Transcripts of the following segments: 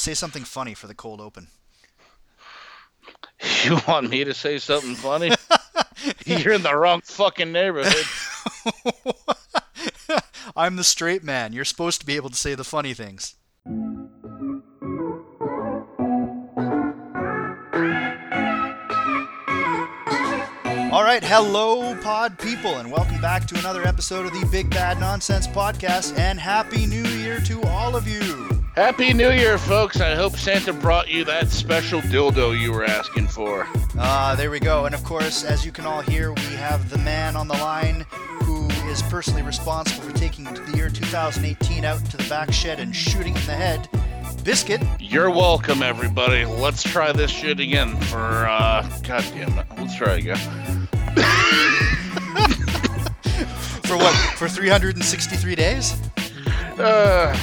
Say something funny for the cold open. You want me to say something funny? You're in the wrong fucking neighborhood. I'm the straight man. You're supposed to be able to say the funny things. All right, hello, pod people, and welcome back to another episode of the Big Bad Nonsense Podcast. And Happy New Year to all of you! Happy New Year, folks. I hope Santa brought you that special dildo you were asking for. Ah, there we go. And of course, as you can all hear, we have the man on the line who is personally responsible for taking the year 2018 out to the back shed and shooting in the head. Biscuit. You're welcome, everybody. Let's try this shit again for, uh, god damn it. Let's try again. For what? For 363 days? Uh,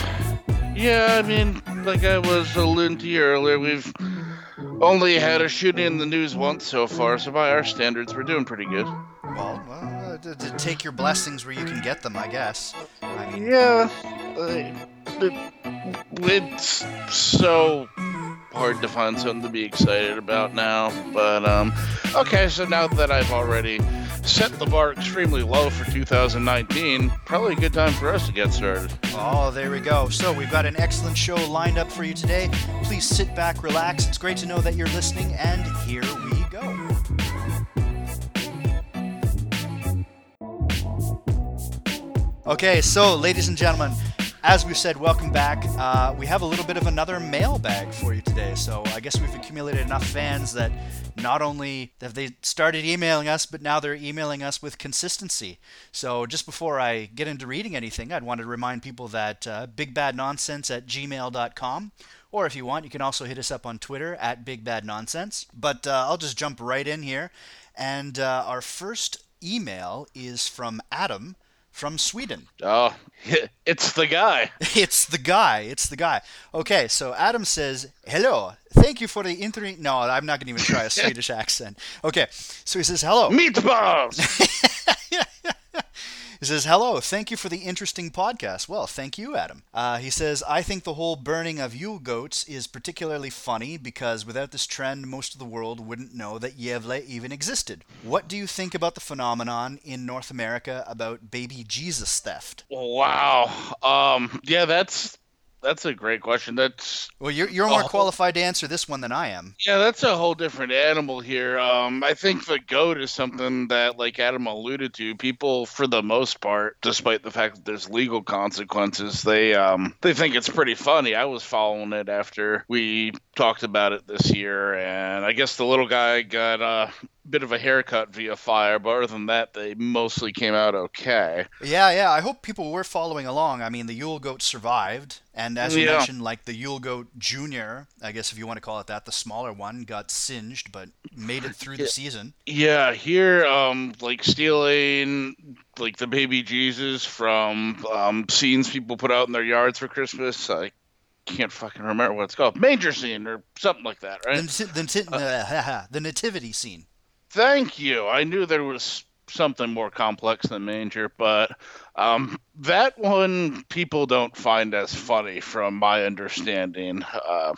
yeah, I mean, like I was alluding to you earlier, we've only had a shooting in the news once so far, so by our standards, we're doing pretty good. Well, well uh, to, to take your blessings where you can get them, I guess. I mean, Yeah, uh, it, it's so hard to find something to be excited about now. But um, okay, so now that I've already set the bar extremely low for 2019, probably a good time for us to get started. Oh, there we go. So, we've got an excellent show lined up for you today. Please sit back, relax. It's great to know that you're listening, and here we go. Okay, so, ladies and gentlemen, as we've said, welcome back. Uh, we have a little bit of another mailbag for you today. So, I guess we've accumulated enough fans that not only have they started emailing us, but now they're emailing us with consistency. So, just before I get into reading anything, I'd want to remind people that uh, bigbadnonsense at gmail.com. Or if you want, you can also hit us up on Twitter at bigbadnonsense. But uh, I'll just jump right in here. And uh, our first email is from Adam from Sweden. Oh, it's the guy. It's the guy. It's the guy. Okay, so Adam says, "Hello, thank you for the internet." No, I'm not going to even try a Swedish accent. Okay, so he says, "Hello." Meatballs! He says, "Hello, thank you for the interesting podcast." Well, thank you, Adam. Uh, he says, "I think the whole burning of Yule goats is particularly funny because without this trend, most of the world wouldn't know that Gävle even existed. What do you think about the phenomenon in North America about baby Jesus theft?" wow. Um, yeah, that's that's a great question. That's Well, you're you're more Oh. qualified to answer this one than I am. Yeah, that's a whole different animal here. Um, I think the goat is something that, like Adam alluded to, people for the most part, despite the fact that there's legal consequences, they um they think it's pretty funny. I was following it after we talked about it this year, and I guess the little guy got a bit of a haircut via fire, but other than that, they mostly came out okay. Yeah, yeah. I hope people were following along. I mean, the Yule Goat survived, and as you Yeah. mentioned, like the Yule Goat Junior, I guess if you want to call it that, the smaller one got singed, but made it through the season. Yeah, here, um, like stealing like the baby Jesus from um scenes people put out in their yards for Christmas. I can't fucking remember what it's called, manger scene or something like that, right? nati- the, nati- uh, the nativity scene. Thank you. I knew there was something more complex than manger, but um, that one people don't find as funny, from my understanding. Uh,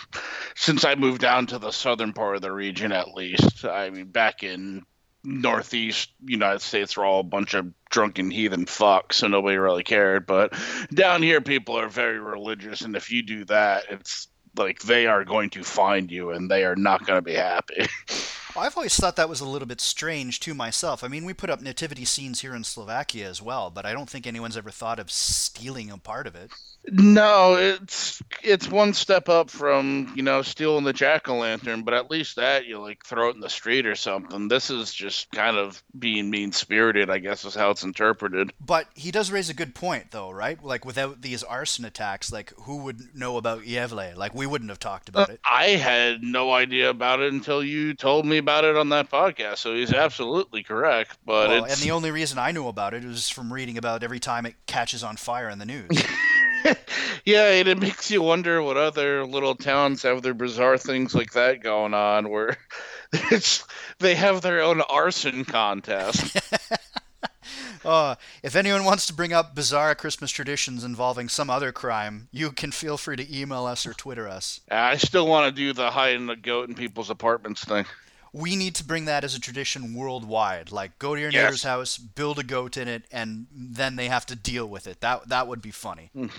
since I moved down to the southern part of the region, at least, I mean, back in northeast United States, we're all a bunch of drunken heathen fucks, so nobody really cared. But down here, people are very religious, and if you do that, it's like they are going to find you, and they are not going to be happy. I've always thought that was a little bit strange to myself. I mean, we put up nativity scenes here in Slovakia as well, but I don't think anyone's ever thought of stealing a part of it. No, it's it's one step up from you know stealing the jack o' lantern, but at least that you like throw it in the street or something. This is just kind of being mean spirited, I guess, is how it's interpreted. But he does raise a good point, though, right? Like, without these arson attacks, like, who would know about Gävle? Like, we wouldn't have talked about uh, it. I had no idea about it until you told me about it on that podcast. So he's absolutely correct, but Well, it's and the only reason I knew about it was from reading about every time it catches on fire in the news. yeah, and it makes you wonder what other little towns have their bizarre things like that going on, where it's they have their own arson contest. Uh, if anyone wants to bring up bizarre Christmas traditions involving some other crime, you can feel free to email us or Twitter us. I still want to do the hiding the goat in people's apartments thing. We need to bring that as a tradition worldwide. Like, go to your Yes. neighbor's house, build a goat in it, and then they have to deal with it. That that would be funny.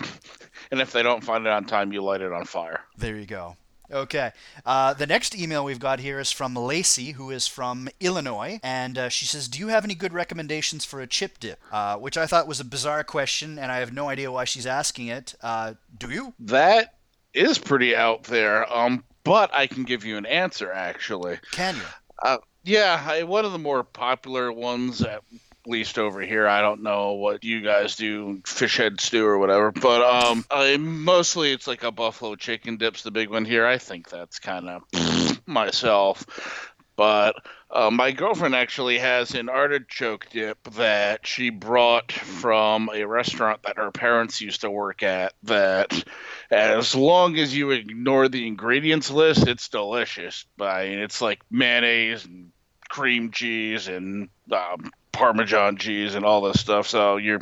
And if they don't find it on time, you light it on fire. There you go. Okay. Uh, the next email we've got here is from Lacey, who is from Illinois, and uh, she says, "Do you have any good recommendations for a chip dip?" Uh, which I thought was a bizarre question, and I have no idea why she's asking it. Uh, do you? That is pretty out there. Um, but I can give you an answer actually. Can you? Uh, yeah, I, one of the more popular ones, at least over here. I don't know what you guys do, fish head stew or whatever, but um, I mostly it's like a buffalo chicken dip's the big one here. I think that's kind of myself. But uh, my girlfriend actually has an artichoke dip that she brought from a restaurant that her parents used to work at. That, as long as you ignore the ingredients list, it's delicious. I mean, it's like mayonnaise and cream cheese and um, Parmesan cheese and all this stuff. So you're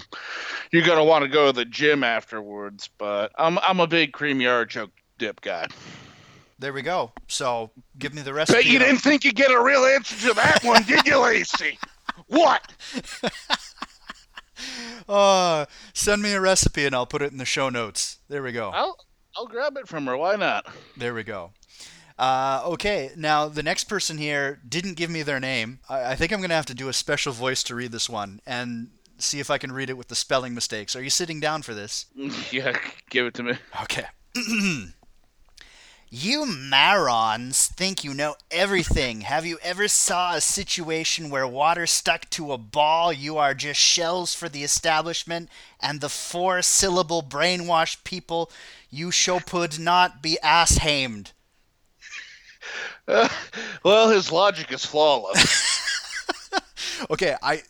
you're gonna want to go to the gym afterwards. But I'm I'm a big creamy artichoke dip guy. There we go. So give me the recipe. Bet you didn't think you'd get a real answer to that one, did you, Lacey? What? Uh, send me a recipe and I'll put it in the show notes. There we go. I'll I'll grab it from her. Why not? There we go. Uh, okay, now the next person here didn't give me their name. I, I think I'm going to have to do a special voice to read this one and see if I can read it with the spelling mistakes. Are you sitting down for this? Yeah, give it to me. Okay. you marons think you know everything. Have you ever saw a situation where water stuck to a ball? You are just shells for the establishment and the four-syllable brainwashed people. You should put not be ass-hamed. Well, his logic is flawless. Okay, I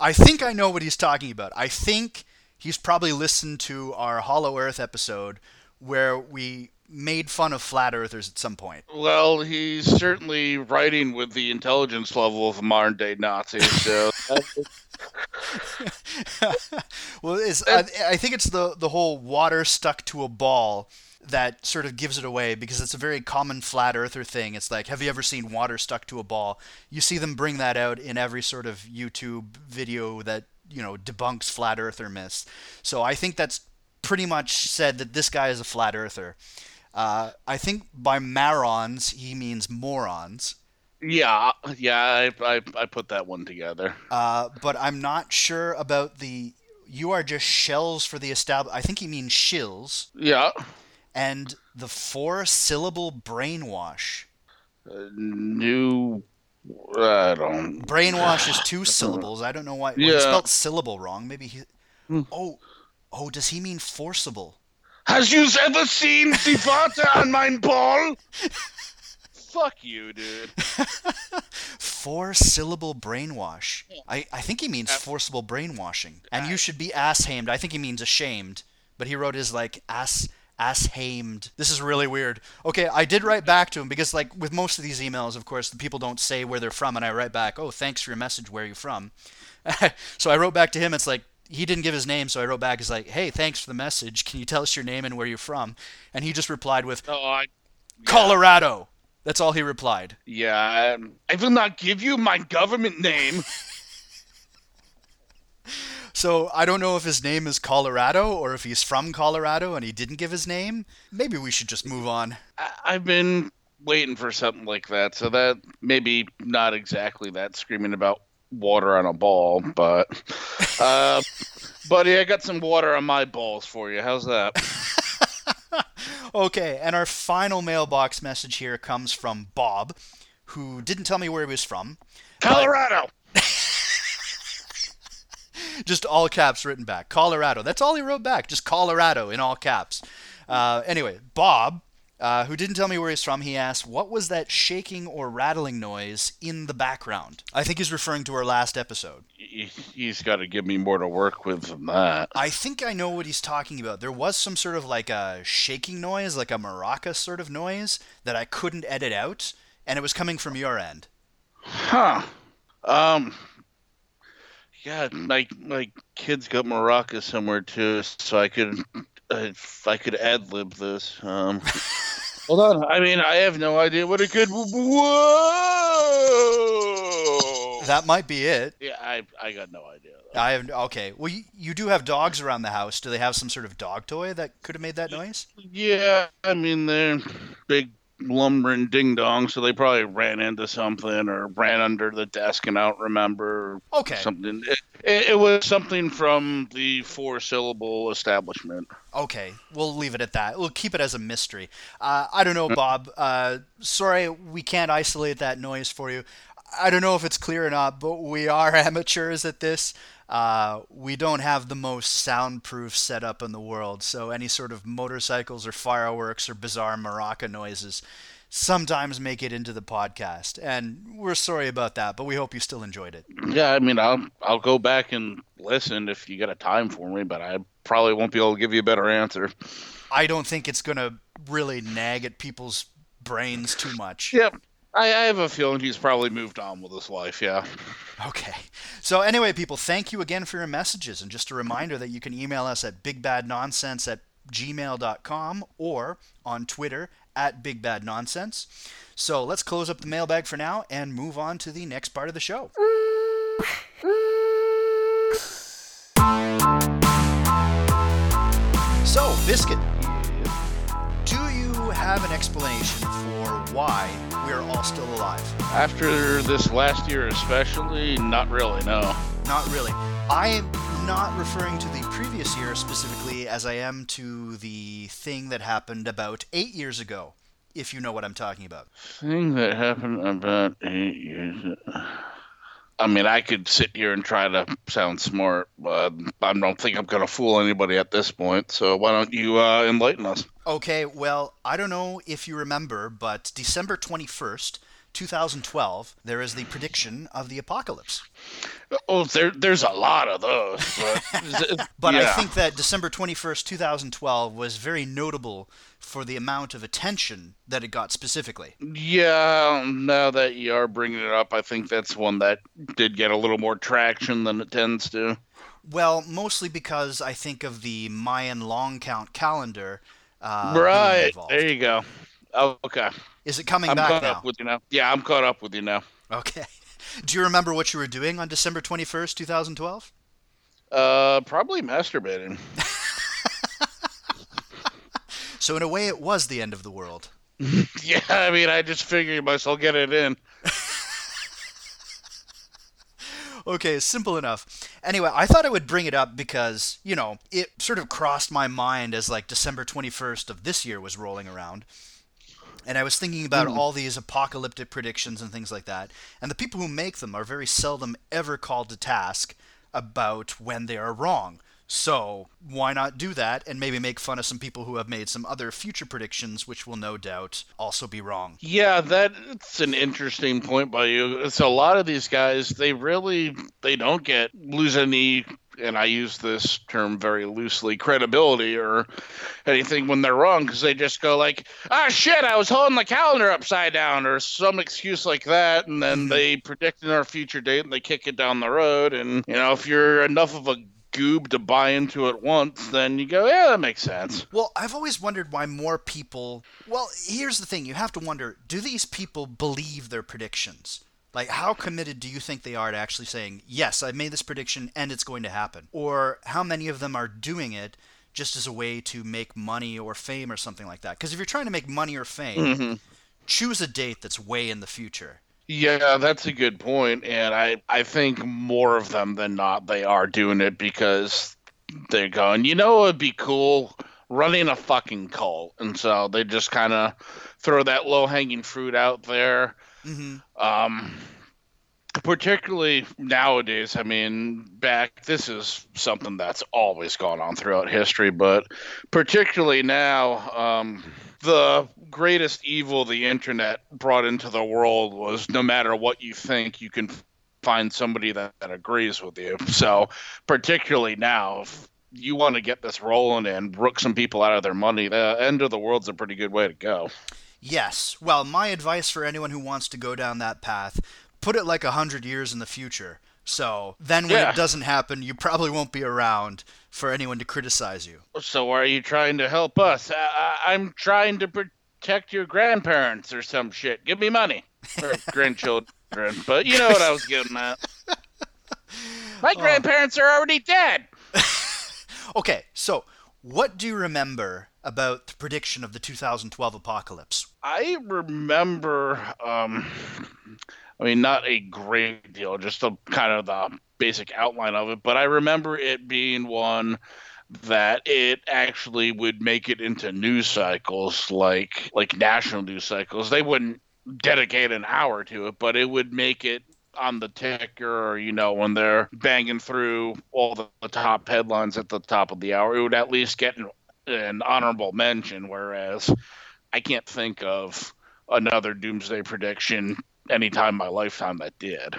I think I know what he's talking about. I think he's probably listened to our Hollow Earth episode where we made fun of flat earthers at some point. well, he's certainly writing with the intelligence level of modern day Nazis. So well, it's, I, I think it's the the whole water stuck to a ball that sort of gives it away because it's a very common flat earther thing. It's like, have you ever seen water stuck to a ball? You see them bring that out in every sort of YouTube video that you know debunks flat earther myths. So I think that's pretty much said that this guy is a flat earther. Uh, I think by marons he means morons. yeah, yeah, I, I I put that one together. Uh, but I'm not sure about the. You are just shells for the establish. I think he means shills. Yeah, And the four syllable brainwash. uh, new. I don't. Brainwash is two syllables. I don't know why. Well, he spelled syllable wrong. Maybe he. Hmm. Oh, oh, does he mean forcible? Has you ever seen the water on mein ball? Fuck you, dude. Four syllable brainwash. I, I think he means uh, forcible brainwashing. And uh, you should be ass hamed. I think he means ashamed. But he wrote his like ass ass hamed. This is really weird. Okay, I did write back to him because like with most of these emails, of course, the people don't say where they're from, and I write back, oh, thanks for your message. Where are you from? so I wrote back to him. It's like he didn't give his name, so I wrote back. He's like, hey, thanks for the message. Can you tell us your name and where you're from? And he just replied with Oh, I, Colorado. That's all he replied. yeah, um, I will not give you my government name. So I don't know if his name is Colorado or if he's from Colorado and he didn't give his name. Maybe we should just move on. I, I've been waiting for something like that, so that maybe not exactly that screaming about water on a ball, but uh, buddy, I got some water on my balls for you. How's that? Okay, and our final mailbox message here comes from Bob, who didn't tell me where he was from. Colorado. Just all caps written back. Colorado. That's all he wrote back. Just Colorado in all caps. Uh, anyway, Bob, uh, who didn't tell me where he's from, he asked, What was that shaking or rattling noise in the background? I think he's referring to our last episode. He- He's got to give me more to work with than that. I think I know what he's talking about. There was some sort of like a shaking noise, like a maraca sort of noise that I couldn't edit out, and it was coming from your end. Huh. Um. Yeah, my my kids got maracas somewhere too, so I could uh, if I could ad lib this. Um, hold on, I mean I have no idea what a good whoa. That might be it. Yeah, I I got no idea. though. I have okay. Well, you, you do have dogs around the house. Do they have some sort of dog toy that could have made that noise? Yeah, I mean they're big lumbering ding dong, so they probably ran into something or ran under the desk and I don't remember Okay. something. It, it, it was something from the four syllable establishment. Okay, we'll leave it at that. We'll keep it as a mystery. Uh, I don't know, Bob. Uh, sorry, we can't isolate that noise for you. I don't know if it's clear or not, but we are amateurs at this. Uh, we don't have the most soundproof setup in the world, so any sort of motorcycles or fireworks or bizarre maraca noises sometimes make it into the podcast. And we're sorry about that, but we hope you still enjoyed it. Yeah, I mean I'll I'll go back and listen if you got a time for me, but I probably won't be able to give you a better answer. I don't think it's going to really nag at people's brains too much. Yep. I, I have a feeling he's probably moved on with his life, yeah. Okay. So anyway, people, thank you again for your messages. And just a reminder that you can email us at bigbadnonsense at gmail.com or on Twitter at bigbadnonsense. So let's close up the mailbag for now and move on to the next part of the show. So, Biscuit, have an explanation for why we are all still alive? After this last year especially, not really, no. Not really. I am not referring to the previous year specifically as I am to the thing that happened about eight years ago, if you know what I'm talking about. Thing that happened about eight years. I mean, I could sit here and try to sound smart, but I don't think I'm going to fool anybody at this point. So why don't you uh, enlighten us? Okay, well, I don't know if you remember, but December 21st, 2012, there is the prediction of the apocalypse. Oh, there, there's a lot of those. But, But I think that December 21st, 2012 was very notable for the amount of attention that it got specifically. Yeah, now that you are bringing it up, I think that's one that did get a little more traction than it tends to. Well, mostly because I think of the Mayan long count calendar. Uh, right. There you go. Oh, okay. Is it coming I'm back caught now? up with you now. Yeah, I'm caught up with you now. Okay. Do you remember what you were doing on December 21st, 2012? Uh, probably masturbating. So, in a way, it was the end of the world. yeah, I mean, I just figured you might as well get it in. Okay, simple enough. Anyway, I thought I would bring it up because, you know, it sort of crossed my mind as like December 21st of this year was rolling around. And I was thinking about hmm. all these apocalyptic predictions and things like that. And the people who make them are very seldom ever called to task about when they are wrong. So, why not do that and maybe make fun of some people who have made some other future predictions, which will no doubt also be wrong? Yeah, that's an interesting point by you. It's a lot of these guys. They really they don't get lose any, and I use this term very loosely, credibility or anything when they're wrong because they just go like, "Ah, shit, I was holding the calendar upside down," or some excuse like that, and then they predict in our future date and they kick it down the road. And you know, if you're enough of a goob to buy into it once, then you go, "Yeah, that makes sense." Well, I've always wondered why more people. Well, here's the thing you have to wonder do these people believe their predictions? Like, how committed do you think they are to actually saying, yes, I made this prediction and it's going to happen? Or how many of them are doing it just as a way to make money or fame or something like that? Because if you're trying to make money or fame, choose a date that's way in the future. Yeah, that's a good point, and I I think more of them than not they are doing it because they're going. You know, it'd be cool running a fucking cult, and so they just kind of throw that low hanging fruit out there. hmm Um, particularly nowadays, I mean, back this is something that's always gone on throughout history, but particularly now, um, the greatest evil the internet brought into the world was no matter what you think, you can find somebody that, that agrees with you. So, particularly now, if you want to get this rolling and rook some people out of their money, the end of the world's a pretty good way to go. Yes. Well, my advice for anyone who wants to go down that path put it like a hundred years in the future. So then when Yeah. it doesn't happen, you probably won't be around for anyone to criticize you. So are you trying to help us? I, I'm trying to protect your grandparents or some shit. Give me money. Or grandchildren. But you know what I was getting at. My oh. grandparents are already dead. Okay, so what do you remember about the prediction of the 2012 apocalypse? I remember, um, I mean, not a great deal, just the kind of the basic outline of it, but I remember it being one that it actually would make it into news cycles, like like national news cycles. They wouldn't dedicate an hour to it, but it would make it on the ticker or you know when they're banging through all the, top headlines at the top of the hour it would at least get an, an honorable mention whereas I can't think of another doomsday prediction anytime in my lifetime that did.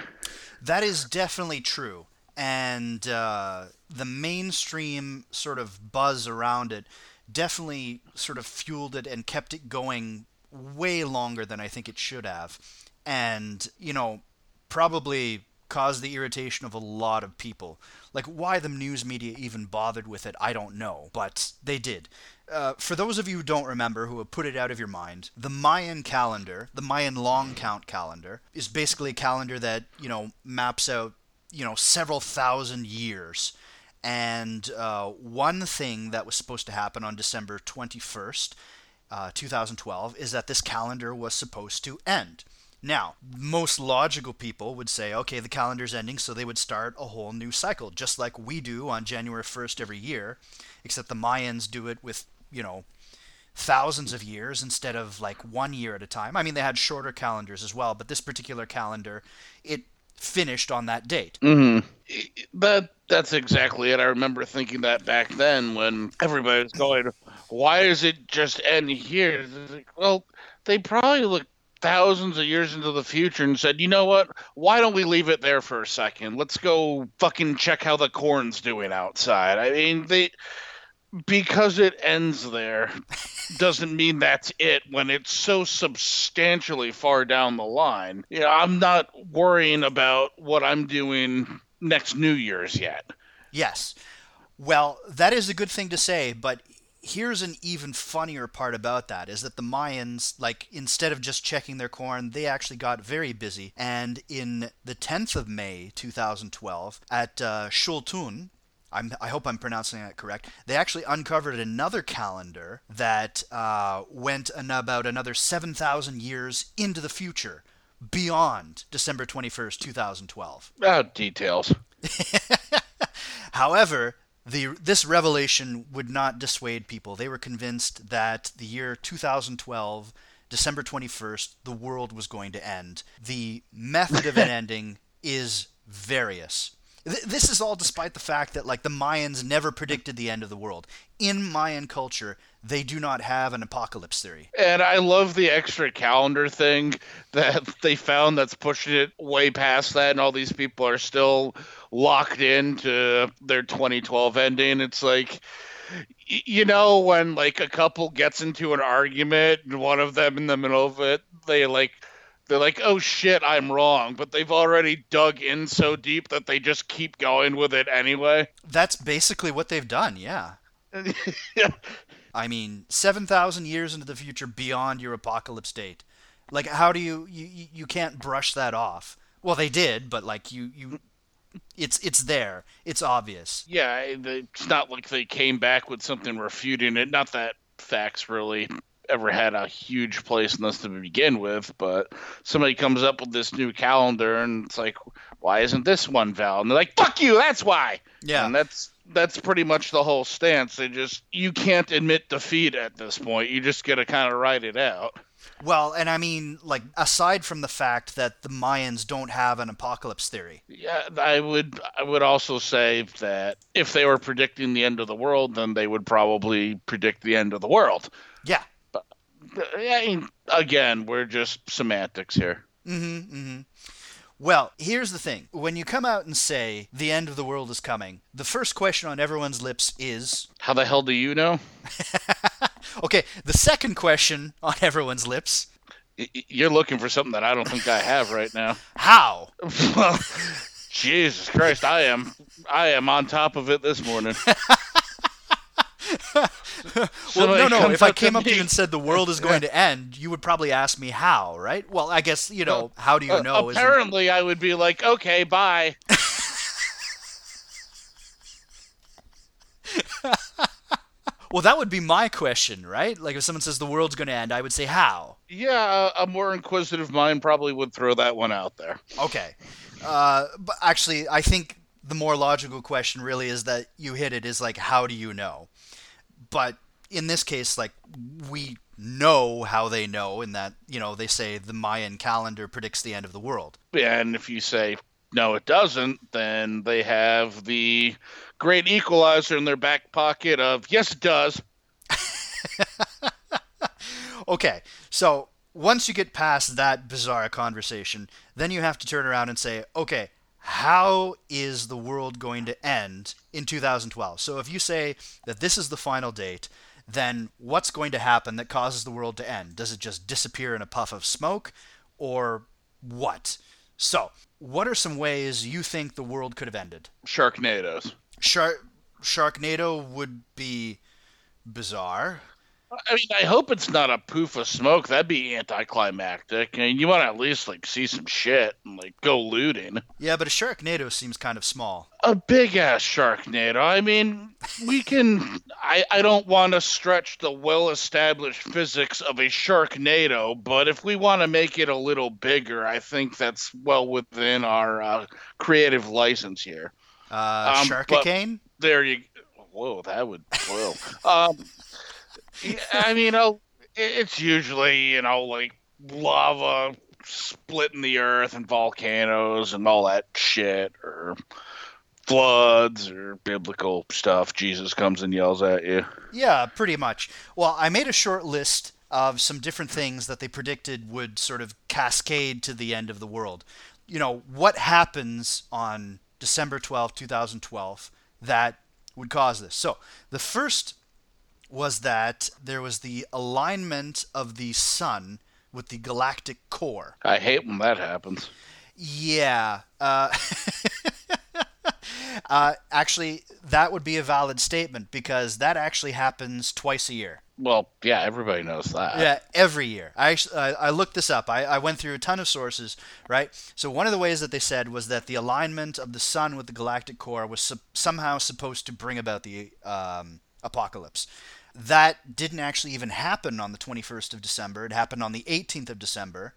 That is definitely true. And uh, the mainstream sort of buzz around it definitely sort of fueled it and kept it going way longer than I think it should have. And, you know, probably caused the irritation of a lot of people. Like, why the news media even bothered with it, I don't know, but they did. Uh, for those of you who don't remember, who have put it out of your mind, the Mayan calendar, the Mayan long count calendar, is basically a calendar that, you know, maps out, you know, several thousand years. And uh, one thing that was supposed to happen on December 21st, uh, 2012, is that this calendar was supposed to end. Now, most logical people would say, okay, the calendar's ending, so they would start a whole new cycle, just like we do on January 1st every year, except the Mayans do it with, you know, thousands of years instead of like one year at a time. I mean, they had shorter calendars as well, but this particular calendar, it finished on that date. Mm-hmm. That that's exactly it. I remember thinking that back then when everybody was going, "Why is it just end here?" Well, they probably looked thousands of years into the future and said, "You know what? Why don't we leave it there for a second? Let's go fucking check how the corn's doing outside." I mean, they because it ends there doesn't mean that's it when it's so substantially far down the line. Yeah, I'm not worrying about what I'm doing next New Year's yet. Yes. Well, that is a good thing to say, but here's an even funnier part about that is that the Mayans, like, instead of just checking their corn, they actually got very busy. And in the 10th of May, 2012, at uh, Xultun, I'm, I hope I'm pronouncing that correct. They actually uncovered another calendar that uh, went an, about another 7,000 years into the future, beyond December 21st, 2012. Oh, details. However, the this revelation would not dissuade people. They were convinced that the year 2012, December 21st, the world was going to end. The method of an ending is various. Th- This is all despite the fact that like the Mayans never predicted the end of the world. In Mayan culture, they do not have an apocalypse theory. And I love the extra calendar thing that they found that's pushing it way past that, and all these people are still locked into their 2012 ending. It's like, you know, when like a couple gets into an argument, and one of them in the middle of it, they like. They're like, oh shit, I'm wrong, but they've already dug in so deep that they just keep going with it anyway. That's basically what they've done, yeah. yeah. I mean, 7,000 years into the future beyond your apocalypse date. Like, how do you, you, you- you can't brush that off? Well, they did, but like, you, you, it's, it's there. It's obvious. yeah, it's not like they came back with something refuting it. Not that facts really ever had a huge place in this to begin with, but somebody comes up with this new calendar and it's like, why isn't this one valid? And they're like, fuck you, that's why. Yeah. And that's that's pretty much the whole stance. They just you can't admit defeat at this point. You just gotta kinda write it out. Well, and I mean, like, aside from the fact that the Mayans don't have an apocalypse theory. Yeah, I would I would also say that if they were predicting the end of the world, then they would probably predict the end of the world. Yeah. I mean, again, we're just semantics here. Mm-hmm, mm-hmm. Well, here's the thing. When you come out and say the end of the world is coming, the first question on everyone's lips is How the hell do you know? okay, the second question on everyone's lips, You're looking for something that I don't think I have right now. how? well, Jesus Christ, I am I am on top of it this morning. well, Somebody no, no. If I came up to you and said the world is going to end, you would probably ask me how, right? Well, I guess you know. How do you Uh, know? apparently, I would be like, okay, bye. well, that would be my question, right? Like if someone says the world's going to end, I would say how. Yeah, a, a more inquisitive mind probably would throw that one out there. Okay. Uh, but actually, I think the more logical question really is that you hit it is like, how do you know? But in this case, like, we know how they know, in that, you know, they say the Mayan calendar predicts the end of the world. And if you say no, it doesn't, then they have the great equalizer in their back pocket of yes, it does. Okay, so once you get past that bizarre conversation, then you have to turn around and say, okay, how is the world going to end in 2012? So if you say that this is the final date, then what's going to happen that causes the world to end? Does it just disappear in a puff of smoke, or what? So, what are some ways you think the world could have ended? Sharknadoes. Shark Sharknado would be bizarre. I mean, I hope it's not a poof of smoke. That'd be anticlimactic. I mean, you want to at least like see some shit and like go looting. Yeah, but a Sharknado seems kind of small. A big ass Sharknado. I mean, we can. I I don't want to stretch the well established physics of a Sharknado, but if we want to make it a little bigger, I think that's well within our uh, creative license here. Uh, Um, Sharkicane? There you. Go. Whoa, that would. Whoa. um, I mean, oh, it- it's usually you know like lava splitting the earth and volcanoes and all that shit, or floods or biblical stuff. Jesus comes and yells at you. Yeah, pretty much. Well, I made a short list of some different things that they predicted would sort of cascade to the end of the world. You know, what happens on December twelfth, 2012, that would cause this? So, the first was that there was the alignment of the sun with the galactic core. I hate when that happens. Yeah. Uh, uh, actually, that would be a valid statement because that actually happens twice a year. Well, yeah, everybody knows that. Yeah, every year. I actually, I, I looked this up. I, I went through a ton of sources, right? So one of the ways that they said was that the alignment of the sun with the galactic core was sup- somehow supposed to bring about the um, apocalypse. That didn't actually even happen on the 21st of December. It happened on the 18th of December,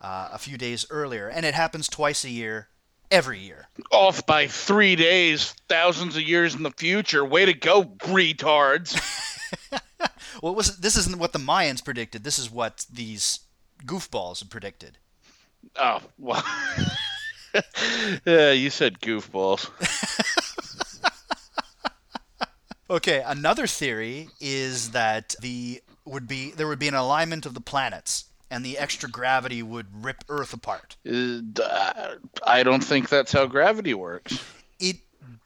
uh, a few days earlier, and it happens twice a year, every year. Off by three days, thousands of years in the future. Way to go, retards. Well, it was this isn't what the Mayans predicted. This is what these goofballs predicted. Oh, well. yeah, you said goofballs. Okay, another theory is that the would be there would be an alignment of the planets and the extra gravity would rip Earth apart. Uh, I don't think that's how gravity works. It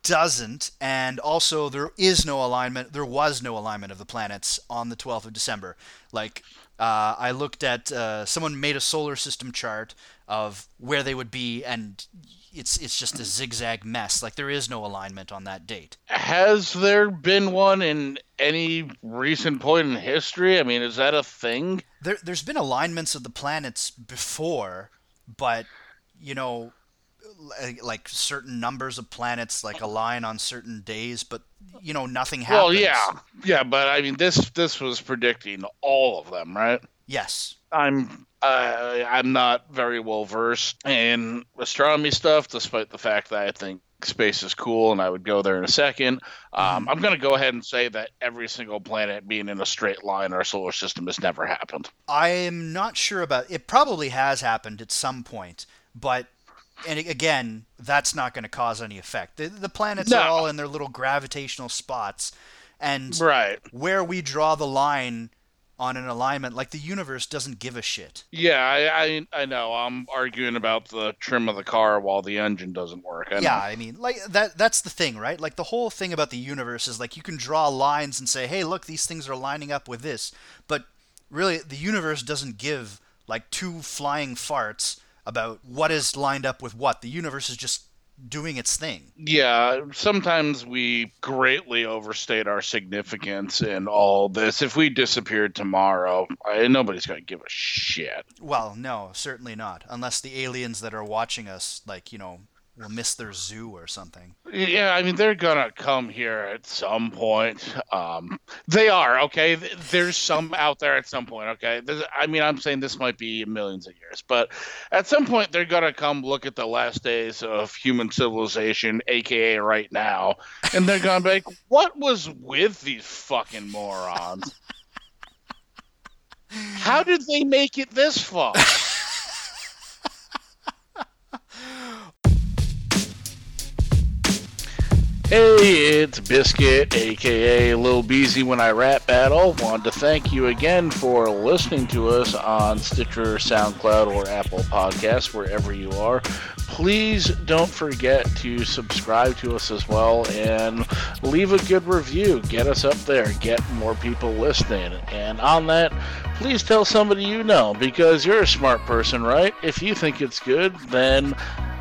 doesn't, and also there is no alignment. There was no alignment of the planets on the 12th of December. Like uh, I looked at uh, someone made a solar system chart of where they would be, and it's it's just a zigzag mess. Like there is no alignment on that date. Has there been one in any recent point in history? I mean, is that a thing? there, there's been alignments of the planets before, but you know, like, like certain numbers of planets like align on certain days, but you know, nothing happens. Well, yeah, yeah, but I mean, this this was predicting all of them, right? Yes. I'm uh, I'm not very well versed in astronomy stuff, despite the fact that I think space is cool and I would go there in a second. Um, I'm going to go ahead and say that every single planet being in a straight line in our solar system has never happened. I'm not sure about it. Probably has happened at some point, but and again, that's not going to cause any effect. The, the planets are all in their little gravitational spots, and Right. where we draw the line on an alignment, like the universe doesn't give a shit. Yeah, I, I I know. I'm arguing about the trim of the car while the engine doesn't work. I. Yeah, I mean, like that that's the thing, right? Like the whole thing about the universe is like you can draw lines and say, "Hey, look, these things are lining up with this." But really the universe doesn't give like two flying farts about what is lined up with what. The universe is just doing its thing. Yeah, sometimes we greatly overstate our significance in all this. If we disappeared tomorrow, I, nobody's going to give a shit. Well, no, certainly not. Unless the aliens that are watching us, like, you know, will miss their zoo or something. Yeah, I mean they're gonna come here at some point. Um, they are okay. There's some out there at some point. Okay, There's, I mean I'm saying this might be millions of years, but at some point they're gonna come look at the last days of human civilization, aka right now, and they're gonna be like, "What was with these fucking morons? How did they make it this far?" Hey, it's Biscuit, aka Lil Beezy when I rap battle. Wanted to thank you again for listening to us on Stitcher, SoundCloud, or Apple Podcasts, wherever you are. Please don't forget to subscribe to us as well and leave a good review. Get us up there, get more people listening. And on that, please tell somebody you know because you're a smart person, right? If you think it's good, then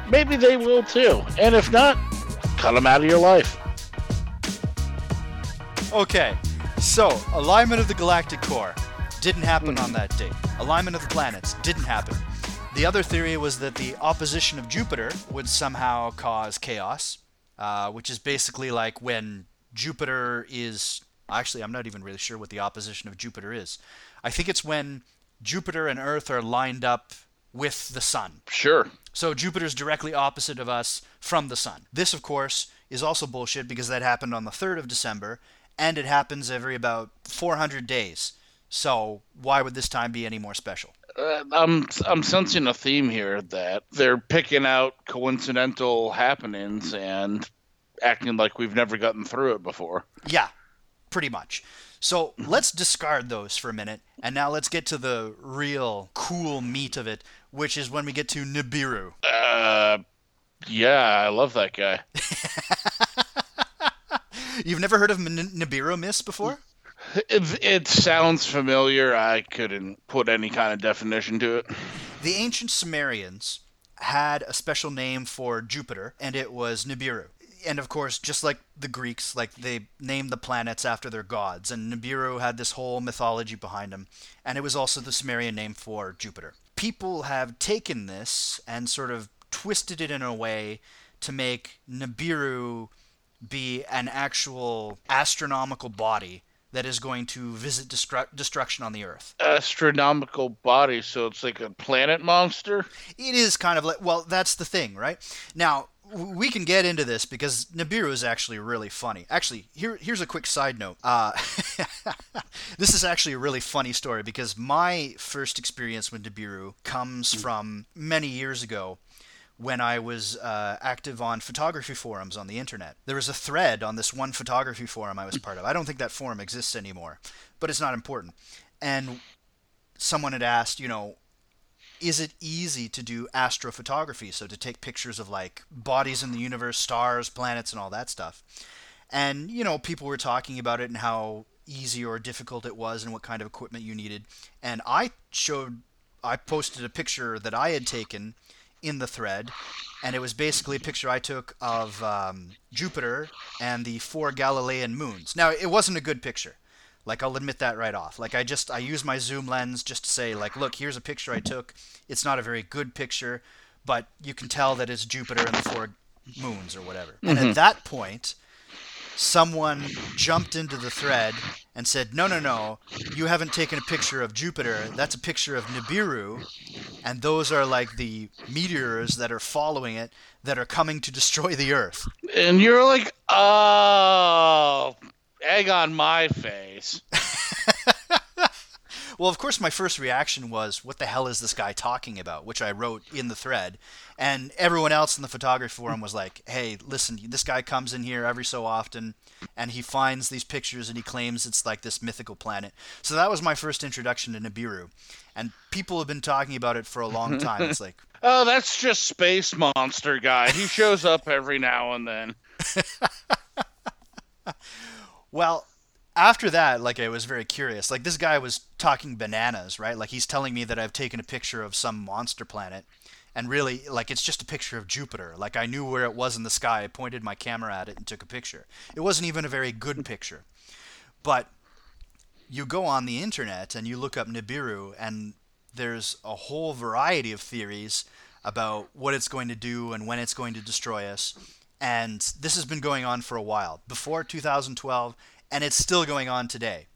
maybe they will too. And if not, cut them out of your life. Okay, so alignment of the galactic core didn't happen on that date. Alignment of the planets didn't happen. The other theory was that the opposition of Jupiter would somehow cause chaos, uh, which is basically like when Jupiter is. Actually, I'm not even really sure what the opposition of Jupiter is. I think it's when Jupiter and Earth are lined up with the sun. Sure. So Jupiter's directly opposite of us from the sun. This, of course, is also bullshit because that happened on the 3rd of December, and it happens every about 400 days. So why would this time be any more special? Uh, I'm I'm sensing a theme here that they're picking out coincidental happenings and acting like we've never gotten through it before. Yeah, pretty much. So let's discard those for a minute, and now let's get to the real cool meat of it, which is when we get to Nibiru. Uh, yeah, I love that guy. You've never heard of N- Nibiru Miss before? It, it sounds familiar. I couldn't put any kind of definition to it. The ancient Sumerians had a special name for Jupiter, and it was Nibiru. And of course, just like the Greeks, like they named the planets after their gods, and Nibiru had this whole mythology behind him, and it was also the Sumerian name for Jupiter. People have taken this and sort of twisted it in a way to make Nibiru be an actual astronomical body that is going to visit destru- destruction on the Earth. Astronomical body, so it's like a planet monster? It is kind of like, well, that's the thing, right? Now, we can get into this because Nibiru is actually really funny. Actually, here here's a quick side note. Uh, this is actually a really funny story because my first experience with Nibiru comes from many years ago when I was uh, active on photography forums on the internet. There was a thread on this one photography forum I was part of. I don't think that forum exists anymore, but it's not important. And someone had asked, you know, is it easy to do astrophotography? So to take pictures of like bodies in the universe, stars, planets, and all that stuff. And, you know, people were talking about it and how easy or difficult it was and what kind of equipment you needed. And I showed, I posted a picture that I had taken in the thread, and it was basically a picture I took of um, Jupiter and the four Galilean moons. Now, it wasn't a good picture. Like I'll admit that right off. Like I just I use my zoom lens just to say like, look, here's a picture I took. It's not a very good picture, but you can tell that it's Jupiter and the four moons or whatever. Mm-hmm. And at that point, someone jumped into the thread and said, "No, no, no, you haven't taken a picture of Jupiter. That's a picture of Nibiru, and those are like the meteors that are following it that are coming to destroy the Earth." And you're like, "Oh, egg on my face." Well, of course, my first reaction was, "What the hell is this guy talking about?" Which I wrote in the thread, and everyone else in the photography forum was like, "Hey, listen, this guy comes in here every so often, and he finds these pictures and he claims it's like this mythical planet." So that was my first introduction to Nibiru, and people have been talking about it for a long time. It's like, oh, that's just space monster guy. He shows up every now and then. well, after that, like I was very curious. Like this guy was talking bananas, right? Like he's telling me that I've taken a picture of some monster planet, and really like it's just a picture of Jupiter. Like I knew where it was in the sky. I pointed my camera at it and took a picture. It wasn't even a very good picture. But you go on the internet and you look up Nibiru and there's a whole variety of theories about what it's going to do and when it's going to destroy us. And this has been going on for a while, before 2012, and it's still going on today.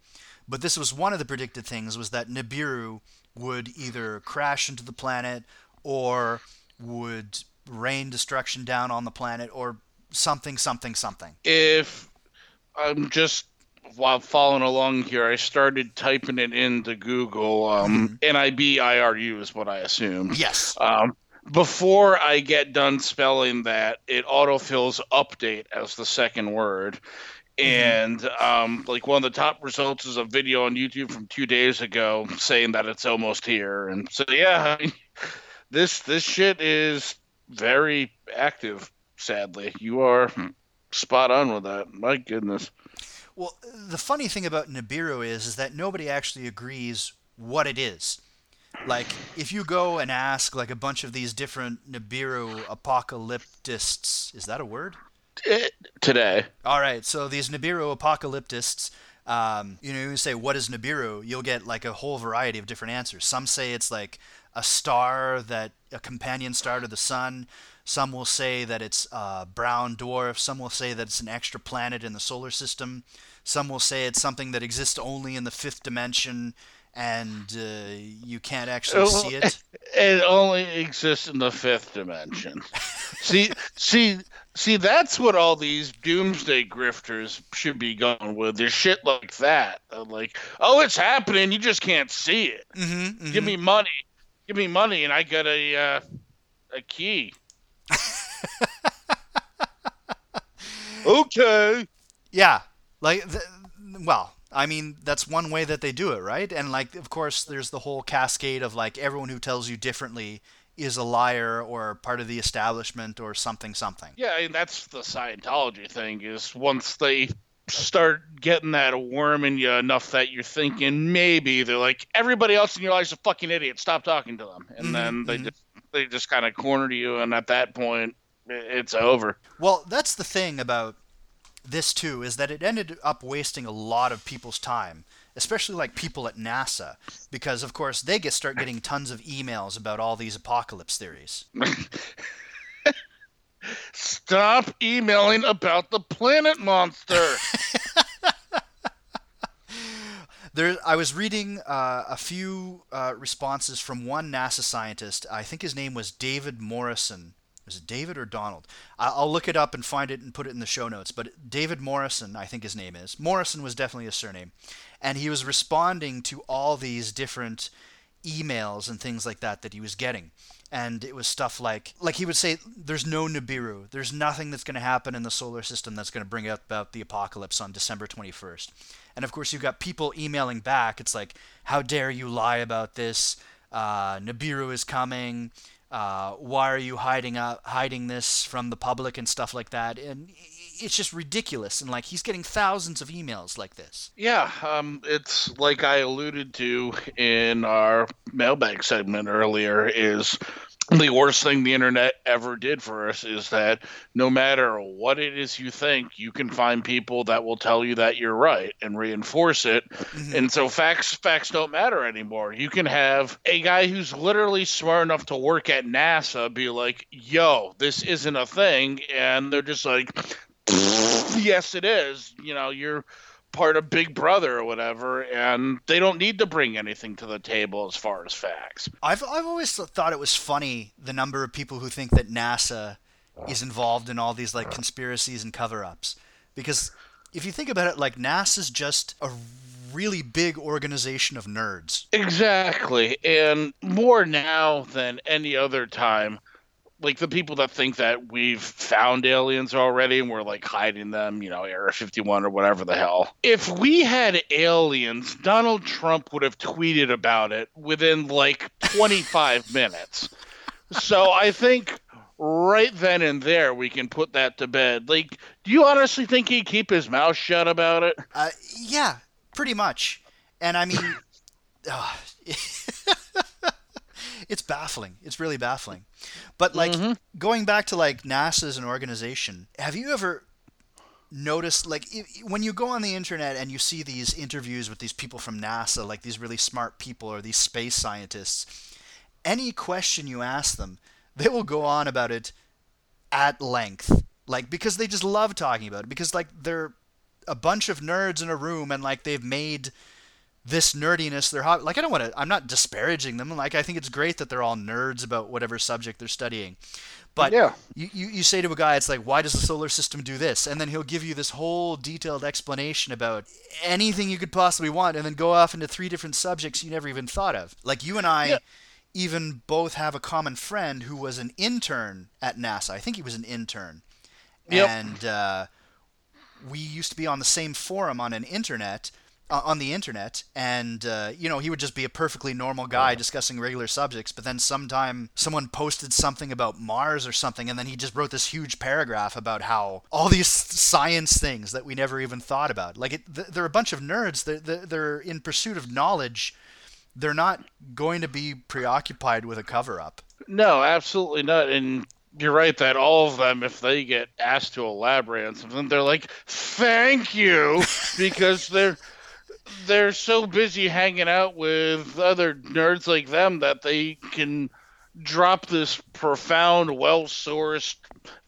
But this was one of the predicted things was that Nibiru would either crash into the planet or would rain destruction down on the planet or something something something. If I'm just while following along here, I started typing it into Google. Um, N-I-B-I-R-U is what I assumed. Yes. Um, before I get done spelling that, it autofills update as the second word. And um, like one of the top results is a video on YouTube from two days ago saying that it's almost here. And so yeah, I mean, this this shit is very active. Sadly, you are spot on with that. My goodness. Well, the funny thing about Nibiru is, is that nobody actually agrees what it is. Like, if you go and ask like a bunch of these different Nibiru apocalyptists, is that a word? Eh, today. All right, so these Nibiru apocalyptists, um, you know, you say what is Nibiru, you'll get like a whole variety of different answers. Some say it's like a star that a companion star to the sun. Some will say that it's a brown dwarf. Some will say that it's an extra planet in the solar system. Some will say it's something that exists only in the fifth dimension and uh, you can't actually see it. It only exists in the fifth dimension. see, see, see. That's what all these doomsday grifters should be going with. There's shit like that. Like, oh, it's happening. You just can't see it. Mm-hmm, mm-hmm. Give me money. Give me money, and I get a uh, a key. okay. Yeah, like, th- well, I mean, that's one way that they do it, right? And like, of course, there's the whole cascade of like everyone who tells you differently is a liar or part of the establishment or something, something. Yeah, and that's the Scientology thing. Is once they start getting that worm in you enough that you're thinking maybe they're like everybody else in your life is a fucking idiot. Stop talking to them, and Mhm, then they mhm. just they just kind of corner you, and at that point, it's over. Well, that's the thing about this too is that it ended up wasting a lot of people's time, especially like people at NASA, because of course they get start getting tons of emails about all these apocalypse theories. Stop emailing about the planet monster. There, I was reading uh, a few uh, responses from one NASA scientist. I think his name was David Morrison. Was it David or Donald? I'll look it up and find it and put it in the show notes. But David Morrison, I think his name is. Morrison was definitely a surname. And he was responding to all these different emails and things like that that he was getting. And it was stuff like, like he would say, there's no Nibiru. There's nothing that's going to happen in the solar system that's going to bring about the apocalypse on December 21st. And of course, you've got people emailing back. It's like, how dare you lie about this? Uh, Nibiru is coming. Uh, why are you hiding uh, hiding this from the public and stuff like that? And it's just ridiculous. And like, he's getting thousands of emails like this. Yeah, um, it's like I alluded to in our mailbag segment earlier. Is the worst thing the internet ever did for us is that no matter what it is you think, you can find people that will tell you that you're right and reinforce it. Mhm. And so facts facts don't matter anymore. You can have a guy who's literally smart enough to work at NASA be like, "Yo, this isn't a thing," and they're just like, "Yes, it is." You know, you're part of Big Brother or whatever, and they don't need to bring anything to the table as far as facts. I've I've always thought it was funny the number of people who think that NASA is involved in all these like conspiracies and cover-ups because if you think about it like NASA's just a really big organization of nerds. Exactly. And more now than any other time, like the people that think that we've found aliens already and we're like hiding them, you know, Area 51 or whatever the hell. If we had aliens, Donald Trump would have tweeted about it within like 25 minutes. So I think right then and there we can put that to bed. Like, do you honestly think he'd keep his mouth shut about it? Uh, yeah, pretty much. And I mean, uh, it's baffling. It's really baffling. But like Mhm. going back to like NASA as an organization, have you ever noticed like when you go on the internet and you see these interviews with these people from NASA, like these really smart people or these space scientists, any question you ask them, they will go on about it at length. Like because they just love talking about it because like they're a bunch of nerds in a room and like they've made this nerdiness their hobby. Like I don't want to. I'm not disparaging them. Like I think it's great that they're all nerds about whatever subject they're studying. But Yeah. you, you, you say to a guy, it's like, why does the solar system do this? And then he'll give you this whole detailed explanation about anything you could possibly want, and then go off into three different subjects you never even thought of. Like you and I. Yeah. Even both have a common friend who was an intern at NASA. I think he was an intern, Yep. and uh, we used to be on the same forum on an internet uh, on the internet and uh, you know he would just be a perfectly normal guy discussing regular subjects but then sometime someone posted something about mars or something and then he just wrote this huge paragraph about how all these science things that we never even thought about like it, th- they're a bunch of nerds they're, they're, they're in pursuit of knowledge they're not going to be preoccupied with a cover up No, absolutely not. And you're right that all of them, if they get asked to elaborate on something, they're like, "Thank you," because they're they're so busy hanging out with other nerds like them that they can drop this profound, well-sourced,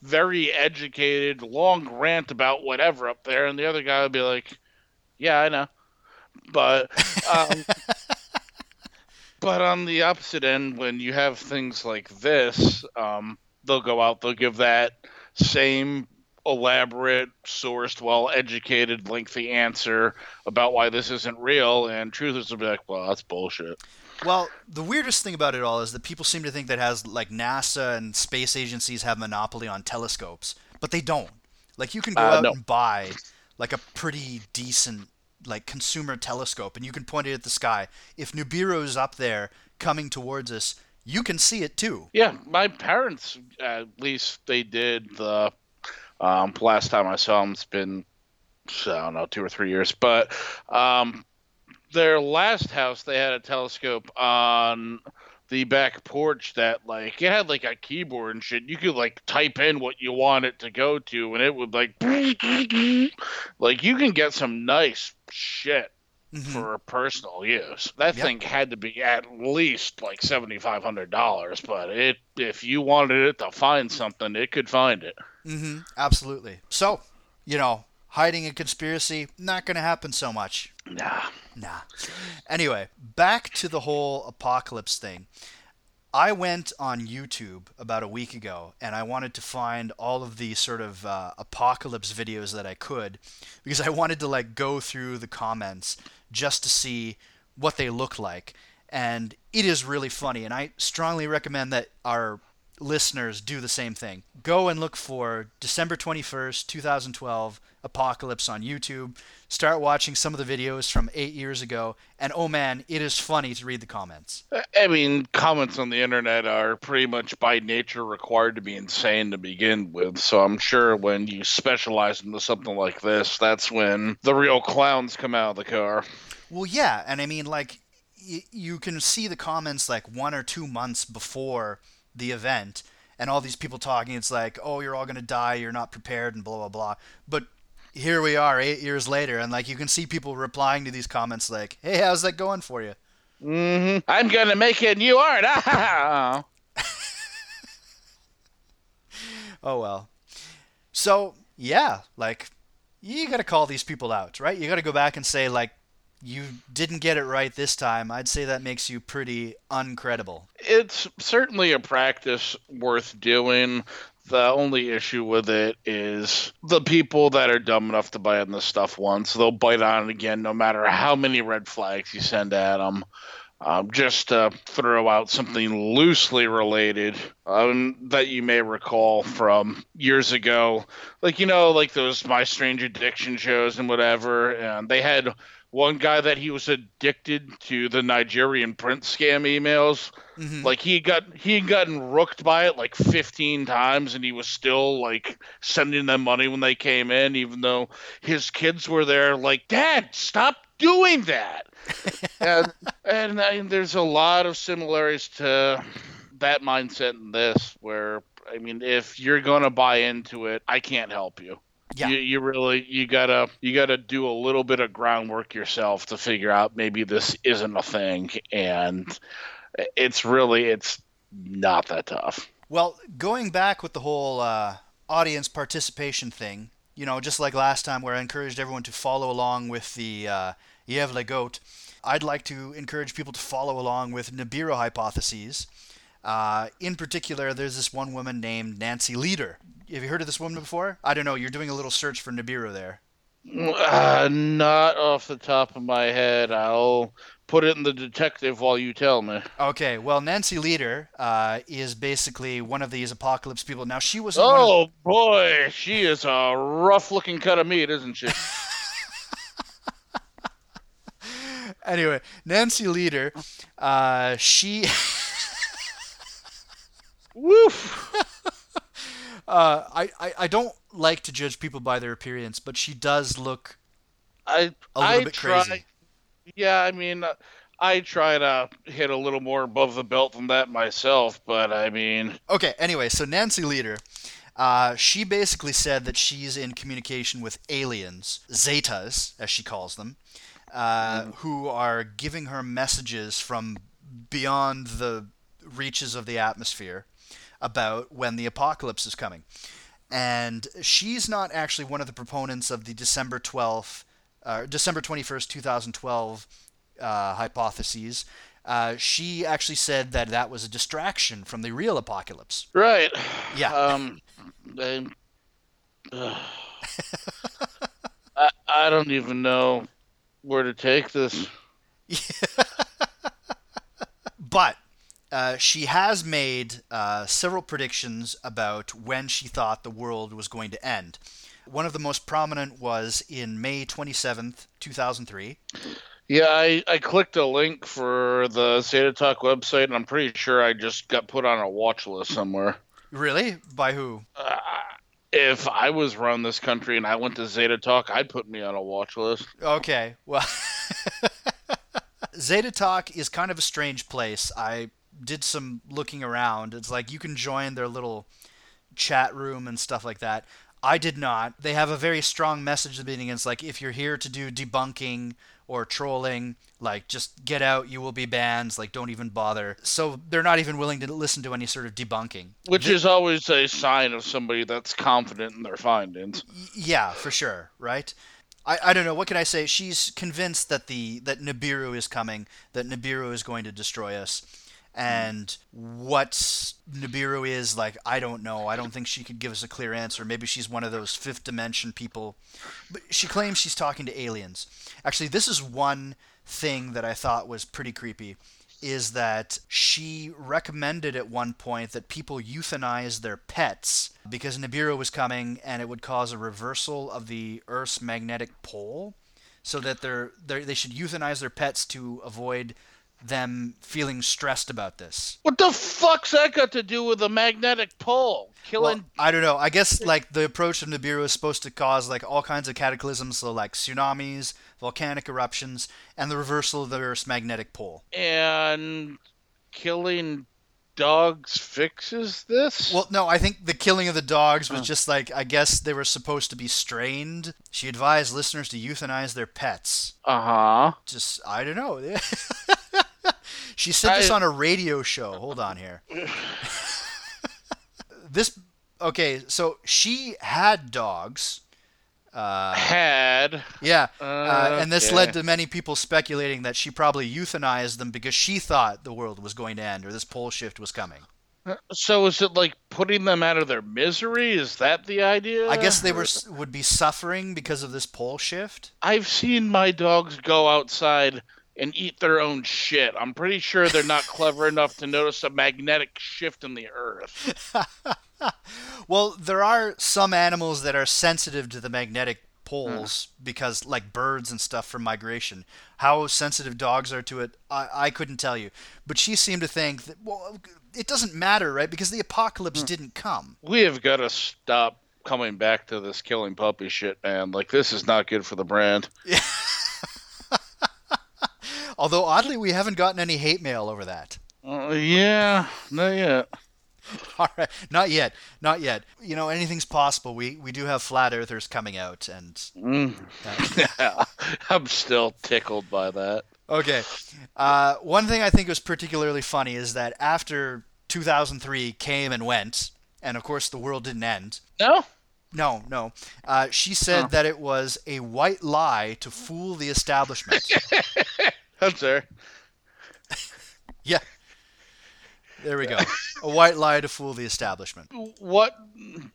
very educated, long rant about whatever up there, and the other guy would be like, "Yeah, I know," but. Um, but on the opposite end, when you have things like this, um, they'll go out, they'll give that same elaborate, sourced, well educated, lengthy answer about why this isn't real, and truthers will be like, well, that's bullshit. Well, the weirdest thing about it all is that people seem to think that has like NASA and space agencies have monopoly on telescopes, but they don't. Like you can go Uh, out no. and buy like a pretty decent like consumer telescope and you can point it at the sky. If Nibiru is up there coming towards us, you can see it too. Yeah, my parents, at least they did the um, last time I saw them, it's been, I don't know, two or three years, but um, their last house, they had a telescope on the back porch that, like, it had like a keyboard and shit. You could, like, type in what you want it to go to, and it would, like, like, you can get some nice shit Mhm. for personal use. That Yep. thing had to be at least like seventy five hundred dollars, but it if you wanted it to find something, it could find it. Mm-hmm. Absolutely. So, you know, hiding a conspiracy not going to happen so much. Nah. Nah. Anyway, back to the whole apocalypse thing. I went on YouTube about a week ago and I wanted to find all of the sort of uh, apocalypse videos that I could because I wanted to like go through the comments just to see what they look like. And it is really funny and I strongly recommend that our listeners do the same thing. Go and look for December 21st, 2012 Apocalypse on YouTube. Start watching some of the videos from eight years ago, and oh man, it is funny to read the comments. I mean, comments on the internet are pretty much by nature required to be insane to begin with. So I'm sure when you specialize into something like this, that's when the real clowns come out of the car. Well, yeah, and I mean, like, y- you can see the comments like one or two months before the event, and all these people talking. It's like, oh, you're all gonna die. You're not prepared, and blah blah blah. But here we are, eight years later, and like you can see people replying to these comments like, hey, how's that going for you? Mm-hmm. I'm gonna make it, and you aren't. Oh well. So yeah, like you got to call these people out, right? You got to go back and say like you didn't get it right this time. I'd say that makes you pretty uncredible. it's certainly a practice worth doing. The only issue with it is the people that are dumb enough to bite on this stuff once, they'll bite on it again no matter how many red flags you send at them. Um, just to throw out something loosely related um, that you may recall from years ago. Like, you know, like those My Strange Addiction shows and whatever. And they had one guy that he was addicted to the Nigerian print scam emails. Mhm. Like he got he had gotten rooked by it like 15 times, and he was still like sending them money when they came in, even though his kids were there. Like, Dad, stop doing that. and and I mean, there's a lot of similarities to that mindset in this, where I mean, if you're gonna buy into it, I can't help you. Yeah. You, you really you gotta you gotta do a little bit of groundwork yourself to figure out maybe this isn't a thing, and it's really it's not that tough. Well, going back with the whole uh, audience participation thing, you know, just like last time where I encouraged everyone to follow along with the uh, Gävle goat, I'd like to encourage people to follow along with Nibiru hypotheses. Uh, in particular, there's this one woman named Nancy Lieder. Have you heard of this woman before? I don't know. You're doing a little search for Nibiru there. Uh, not off the top of my head. I'll put it in the detective while you tell me. Okay, well, Nancy Lieder uh, is basically one of these apocalypse people. Now, she was. Oh of... boy, she is a rough-looking cut of meat, isn't she? anyway, Nancy Lieder, uh, she. Woof. Uh, I, I I don't like to judge people by their appearance, but she does look I a little I bit try, crazy. Yeah, I mean, uh, I try to hit a little more above the belt than that myself, but I mean, Okay, anyway, so Nancy Lieder. uh, she basically said that she's in communication with aliens, Zetas, as she calls them, uh, who are giving her messages from beyond the reaches of the atmosphere about when the apocalypse is coming. And she's not actually one of the proponents of the December 12th, uh, December 21st, 2012 uh, hypotheses. Uh, she actually said that that was a distraction from the real apocalypse. right? Yeah. Um, I, I don't even know where to take this. But uh, she has made uh, several predictions about when she thought the world was going to end. One of the most prominent was in May 27th, 2003. Yeah, I, I clicked a link for the Zeta Talk website, and I'm pretty sure I just got put on a watch list somewhere. Really? By who? Uh, if I was run this country and I went to Zeta Talk, I'd put me on a watch list. Okay, well. Zeta Talk is kind of a strange place. I did some looking around. It's like you can join their little chat room and stuff like that. I did not. They have a very strong message at the beginning. It's like if you're here to do debunking or trolling, like just get out, you will be banned. Like don't even bother. So they're not even willing to listen to any sort of debunking. Which Th- is always a sign of somebody that's confident in their findings. Yeah, for sure, right? I, I don't know what can I say. She's convinced that the that Nibiru is coming, that Nibiru is going to destroy us, Hmm. and what Nibiru is like, I don't know. I don't think she could give us a clear answer. Maybe she's one of those fifth dimension people, but she claims she's talking to aliens. Actually, this is one thing that I thought was pretty creepy is that she recommended at one point that people euthanize their pets because Nibiru was coming and it would cause a reversal of the Earth's magnetic pole, so that they're, they're they should euthanize their pets to avoid them feeling stressed about this. What the fuck's that got to do with a magnetic pole? Killing. Well, I don't know. I guess like the approach of Nibiru is supposed to cause like all kinds of cataclysms, so like tsunamis, volcanic eruptions, and the reversal of the Earth's magnetic pole. and killing dogs fixes this? Well, no, I think the killing of the dogs was just like I guess they were supposed to be strained. She advised listeners to euthanize their pets. uh huh. Just I don't know. she said this on a radio show. Hold on here. this okay, so she had dogs. Uh, Had. yeah, uh, and this Okay. led to many people speculating that she probably euthanized them because she thought the world was going to end or this pole shift was coming. So is it like putting them out of their misery? Is that the idea? I guess they were would be suffering because of this pole shift. I've seen my dogs go outside and eat their own shit. I'm pretty sure they're not clever enough to notice a magnetic shift in the earth. Well, there are some animals that are sensitive to the magnetic poles hmm. because, like birds and stuff, for migration. How sensitive dogs are to it, I, I couldn't tell you. But she seemed to think that, well, it doesn't matter, right? Because the apocalypse hmm. didn't come. We have got to stop coming back to this killing puppy shit, man. Like this is not good for the brand. Although oddly, we haven't gotten any hate mail over that. Uh, yeah, not yet. All right, not yet, not yet. You know, anything's possible. We we do have flat earthers coming out, and Mm. yeah, I'm still tickled by that. okay. Uh, one thing I think was particularly funny is that after 2003 came and went, and of course the world didn't end. No, No, no. Uh, she said Oh. that it was a white lie to fool the establishment. that's there. yeah. There we go. A white lie to fool the establishment. What?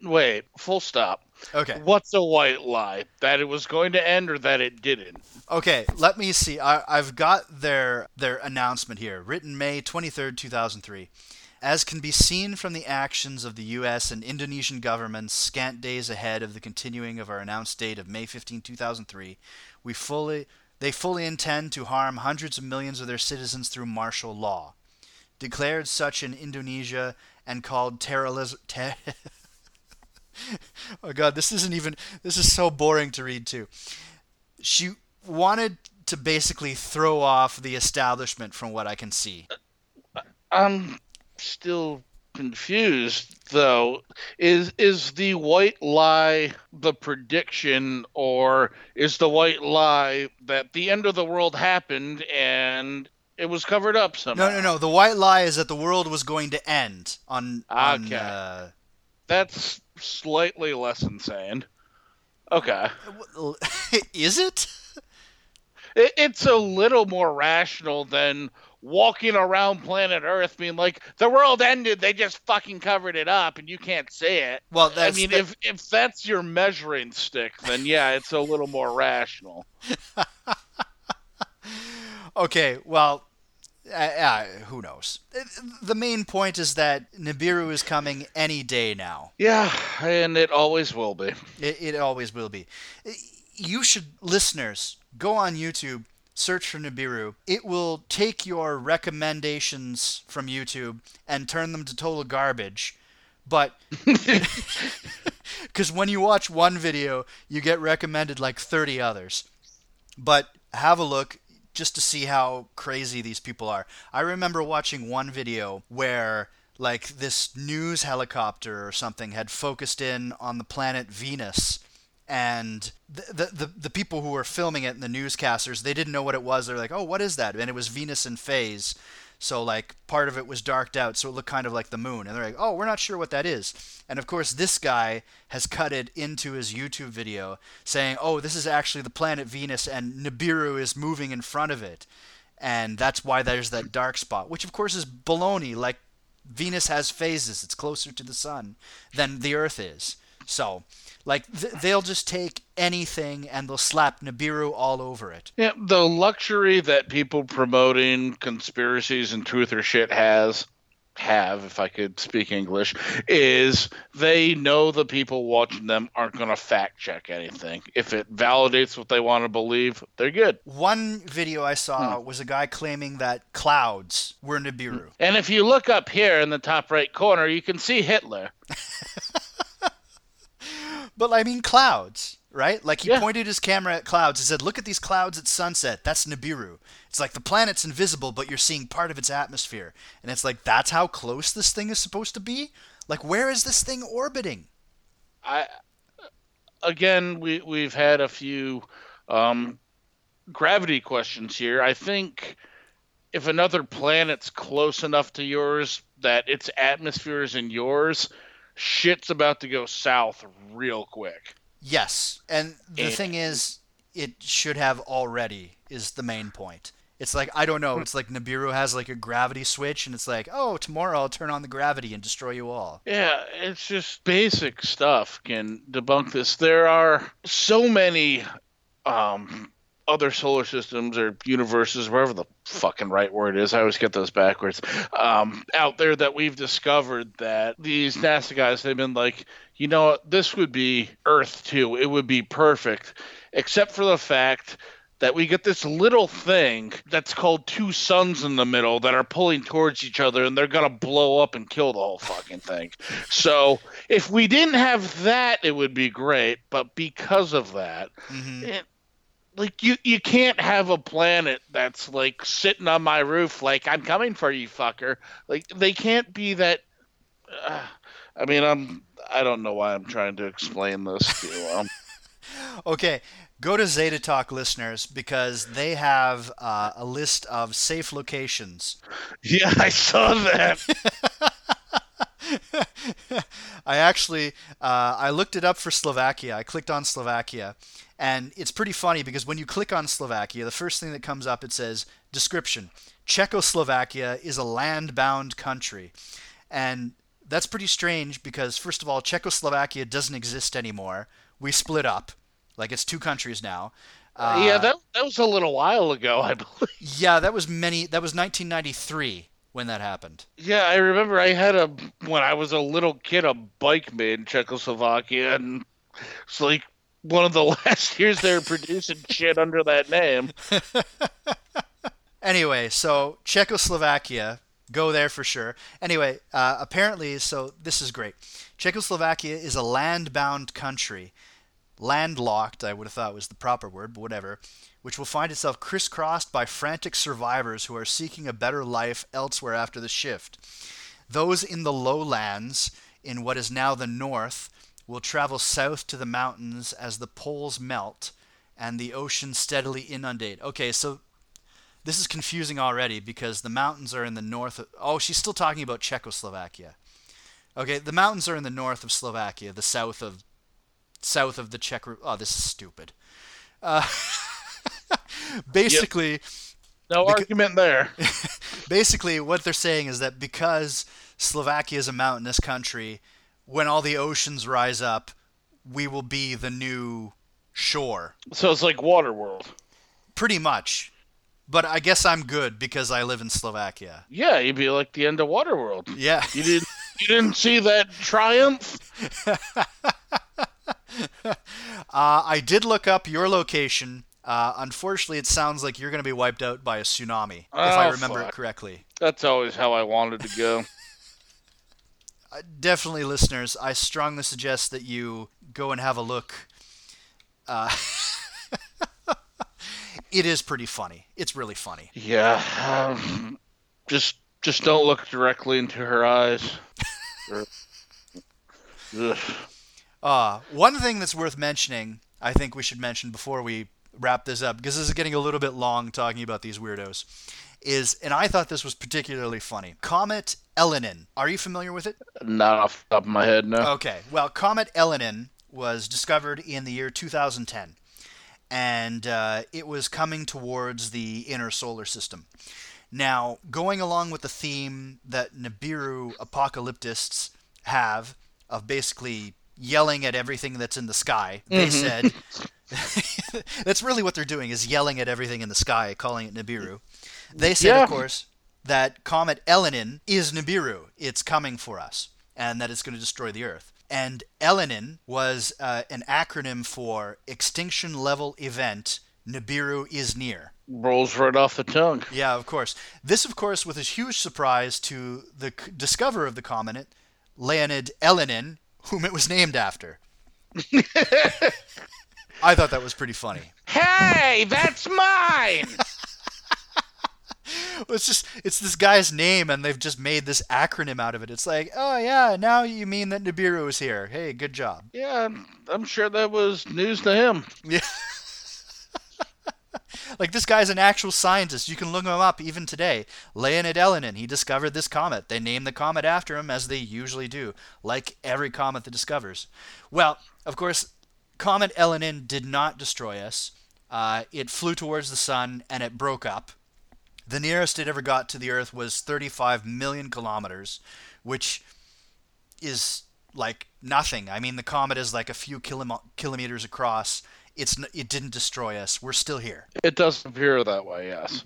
Wait, full stop. Okay. What's a white lie? That it was going to end or that it didn't? Okay, let me see. I, I've got their their announcement here, written May 23rd, 2003. As can be seen from the actions of the U.S. and Indonesian governments scant days ahead of the continuing of our announced date of May 15, 2003, we fully they fully intend to harm hundreds of millions of their citizens through martial law. Declared such in Indonesia and called terrorism. Ter- oh God, this isn't even. This is so boring to read too she wanted to basically throw off the establishment from what I can see. I'm still confused though. Is is the white lie the prediction or is the white lie that the end of the world happened and it was covered up somehow? No, no, no. The white lie is that the world was going to end on. on Okay. uh, That's slightly less insane. Okay. is it? It, it's a little more rational than walking around planet Earth being like, the world ended, they just fucking covered it up and you can't see it. Well, I mean, that- if if that's your measuring stick, then yeah, it's a little more rational. okay. Well, uh, uh, who knows? The main point is that Nibiru is coming any day now. Yeah, and it always will be. It, it always will be. You should, listeners, go on YouTube, search for Nibiru. It will take your recommendations from YouTube and turn them to total garbage. But because when you watch one video, you get recommended like 30 others. But have a look just to see how crazy these people are. I remember watching one video where like this news helicopter or something had focused in on the planet Venus and the, the the people who were filming it and the newscasters they didn't know what it was. They're like oh what is that? And it was Venus in phase. So like part of it was darked out so it looked kind of like the moon. And they're like oh we're not sure what that is. And of course this guy has cut it into his YouTube video saying oh this is actually the planet Venus and Nibiru is moving in front of it. And that's why there's that dark spot which of course is baloney. Like Venus has phases. It's closer to the sun than the earth is. So like th- they'll just take anything and they'll slap Nibiru all over it. Yeah, the luxury that people promoting conspiracies and truth or shit has have, if I could speak English, is they know the people watching them aren't going to fact check anything. If it validates what they want to believe, they're good. One video I saw hmm. was a guy claiming that clouds were Nibiru. And if you look up here in the top right corner, you can see Hitler. But I mean clouds, right? Like he Yeah. pointed his camera at clouds and said, "Look at these clouds at sunset. That's Nibiru." It's like the planet's invisible, but you're seeing part of its atmosphere. And it's like that's how close this thing is supposed to be? Like where is this thing orbiting? I again, we we've had a few um, gravity questions here. I think if another planet's close enough to yours that its atmosphere is in yours, shit's about to go south real quick. Yes. And the And- thing is it should have already is the main point. It's like I don't know, it's like Nibiru has like a gravity switch and it's like, "Oh, tomorrow I'll turn on the gravity and destroy you all." Yeah, it's just basic stuff can debunk this. There are so many um, other solar systems or universes, wherever the fucking right word is. I always get those backwards. Um, out there that we've discovered that these NASA guys they've been like, you know, this would be Earth too. It would be perfect, except for the fact that we get this little thing that's called two suns in the middle that are pulling towards each other and they're going to blow up and kill the whole fucking thing. So, if we didn't have that, it would be great. But because of that, Mhm. it, like you you can't have a planet that's like sitting on my roof like I'm coming for you fucker. Like they can't be that uh, I mean I'm I don't know why I'm trying to explain this to you. Um, Okay, go to Zeta Talk listeners because they have uh, a list of safe locations. yeah, I saw that. I actually uh, I looked it up for Slovakia. I clicked on Slovakia, and it's pretty funny because when you click on Slovakia, the first thing that comes up it says description: Czechoslovakia is a land-bound country, and that's pretty strange because first of all, Czechoslovakia doesn't exist anymore. We split up, like it's two countries now. Uh, yeah, that that was a little while ago, I believe. yeah, that was many. That was 1993 when that happened. Yeah, I remember I had a when I was a little kid a bike made in Czechoslovakia, and it's like one of the last years they're producing shit under that name. Anyway, so Czechoslovakia, go there for sure. Anyway, uh, apparently, so this is great. Czechoslovakia is a land-bound country, landlocked. I would have thought was the proper word, but whatever. Which will find itself crisscrossed by frantic survivors who are seeking a better life elsewhere after the shift. Those in the lowlands, in what is now the north, will travel south to the mountains as the poles melt and the ocean steadily inundate. Okay, so this is confusing already because the mountains are in the north. Of, oh, she's still talking about Czechoslovakia. Okay, the mountains are in the north of Slovakia, the south of south of the Czech. Oh, this is stupid. Uh, basically, No Beca- argument there. basically, what they're saying is that because Slovakia is a mountainous country, when all the oceans rise up, we will be the new shore. So it's like Waterworld. Pretty much. But I guess I'm good because I live in Slovakia. Yeah, you'd be like the end of Waterworld. Yeah. You didn't you didn't see that triumph? Uh, I did look up your location. Uh, unfortunately, it sounds like you're going to be wiped out by a tsunami, if I Oh, remember it correctly. That's always how I wanted to go. Uh, definitely, listeners, I strongly suggest that you go and have a look. Uh, it is pretty funny. It's really funny. Yeah. Um, just just don't look directly into her eyes. Uh, one thing that's worth mentioning, I think we should mention before we wrap this up, because this is getting a little bit long talking about these weirdos, is, and I thought this was particularly funny Comet Elenin. Are you familiar with it? Not off the top of my head, no. Okay. Well, Comet Elenin was discovered in the year 2010, and uh, it was coming towards the inner solar system. Now, going along with the theme that Nibiru apocalyptists have of basically yelling at everything that's in the sky, they said that's really what they're doing is yelling at everything in the sky, calling it Nibiru. They said, Yeah. of course, that Comet Elenin is Nibiru. It's coming for us, and that it's going to destroy the Earth. And Elenin was uh, an acronym for Extinction Level Event Nibiru is Near. Rolls right off the tongue. Yeah, of course. This, of course, was a huge surprise to the c- discoverer of the comet, Leonid Elenin, whom it was named after. I thought that was pretty funny. Hey, that's mine. It's just it's this guy's name and they've just made this acronym out of it. It's like, oh yeah, now you mean that Nibiru is here. Hey, good job. yeah, I'm- I'm sure that was news to him. Yeah. like this guy's an actual scientist. You can look him up even today. Leonid Elenin, he discovered this comet. They named the comet after him as they usually do, like every comet that discovers. Well, of course, Comet Elenin did not destroy us. Uh, it flew towards the sun and it broke up. The nearest it ever got to the Earth was 35 million kilometers, which is like nothing. I mean, the comet is like a few kilom- kilometers across. It's it didn't destroy us. We're still here. It does appear that way, yes.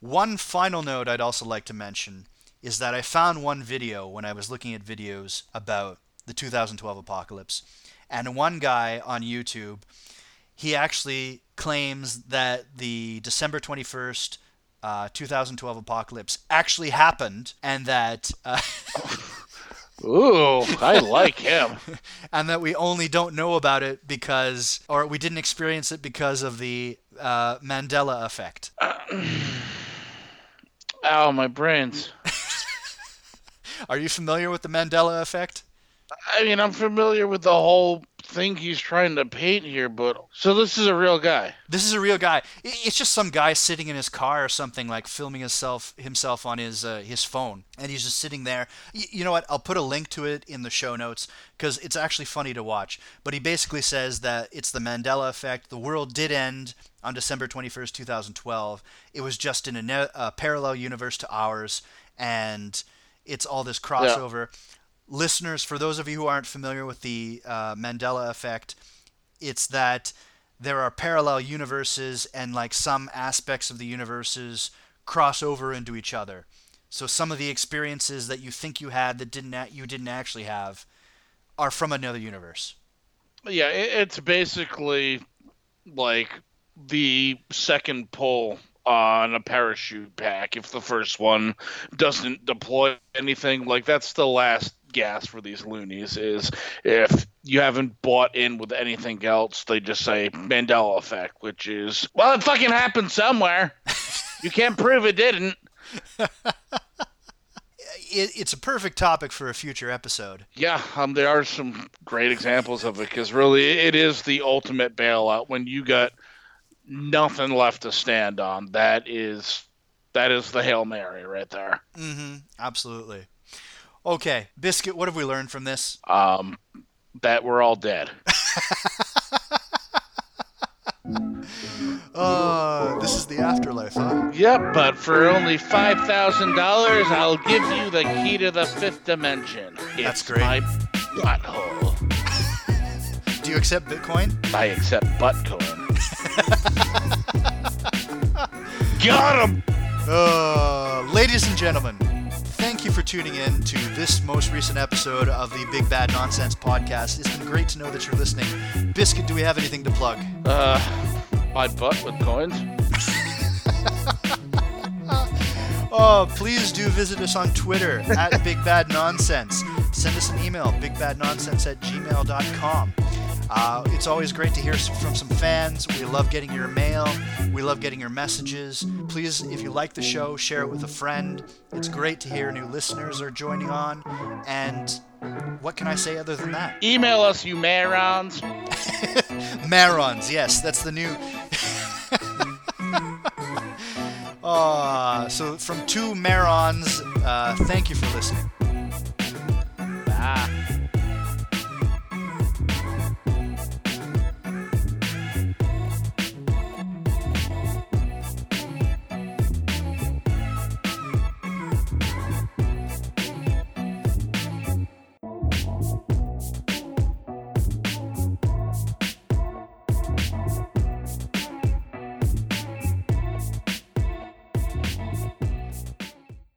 One final note I'd also like to mention is that I found one video when I was looking at videos about the 2012 apocalypse, and one guy on YouTube, he actually claims that the December 21st, uh, 2012 apocalypse actually happened, and that uh, Ooh, I like him. and that we only don't know about it because, or we didn't experience it because of the uh, Mandela effect? Ow, my brains. Are you familiar with the Mandela effect? I mean, I'm familiar with the whole thing he's trying to paint here, but so this is a real guy. This is a real guy. It's just some guy sitting in his car or something, like filming himself himself on his uh, his phone, and he's just sitting there. You know what? I'll put a link to it in the show notes because it's actually funny to watch. But he basically says that it's the Mandela effect. The world did end on December 21st, 2012. It was just in a, ne- a parallel universe to ours, and it's all this crossover. Yeah listeners, for those of you who aren't familiar with the uh, Mandela effect, it's that there are parallel universes and like some aspects of the universes cross over into each other. So some of the experiences that you think you had that didn't you didn't actually have are from another universe. Yeah, it's basically like the second pull on a parachute pack if the first one doesn't deploy anything. Like that's the last gas for these loonies is if you haven't bought in with anything else, they just say Mandela effect, which is well, it fucking happened somewhere. you can't prove it didn't. it, it's a perfect topic for a future episode. Yeah, um, there are some great examples of it because really, it is the ultimate bailout when you got nothing left to stand on. That is that is the hail mary right there. Mm-hmm. Absolutely. Okay, Biscuit, what have we learned from this? Um, that we're all dead. uh, this is the afterlife, huh? Yep, but for only five thousand dollars, I'll give you the key to the fifth dimension. It's That's great. My butthole. Do you accept Bitcoin? I accept buttcoin. Got him. Uh, ladies and gentlemen, for tuning in to this most recent episode of the Big Bad Nonsense podcast. It's been great to know that you're listening. Biscuit, do we have anything to plug? Uh, my butt with coins. oh, please do visit us on Twitter at Big Bad Nonsense. Send us an email, bigbadnonsense at gmail.com. Uh, it's always great to hear from some fans. We love getting your mail. We love getting your messages. Please, if you like the show, share it with a friend. It's great to hear new listeners are joining on. And what can I say other than that? Email us, you marons. marons, yes, that's the new. uh, so, from two marons, uh, thank you for listening. Bye.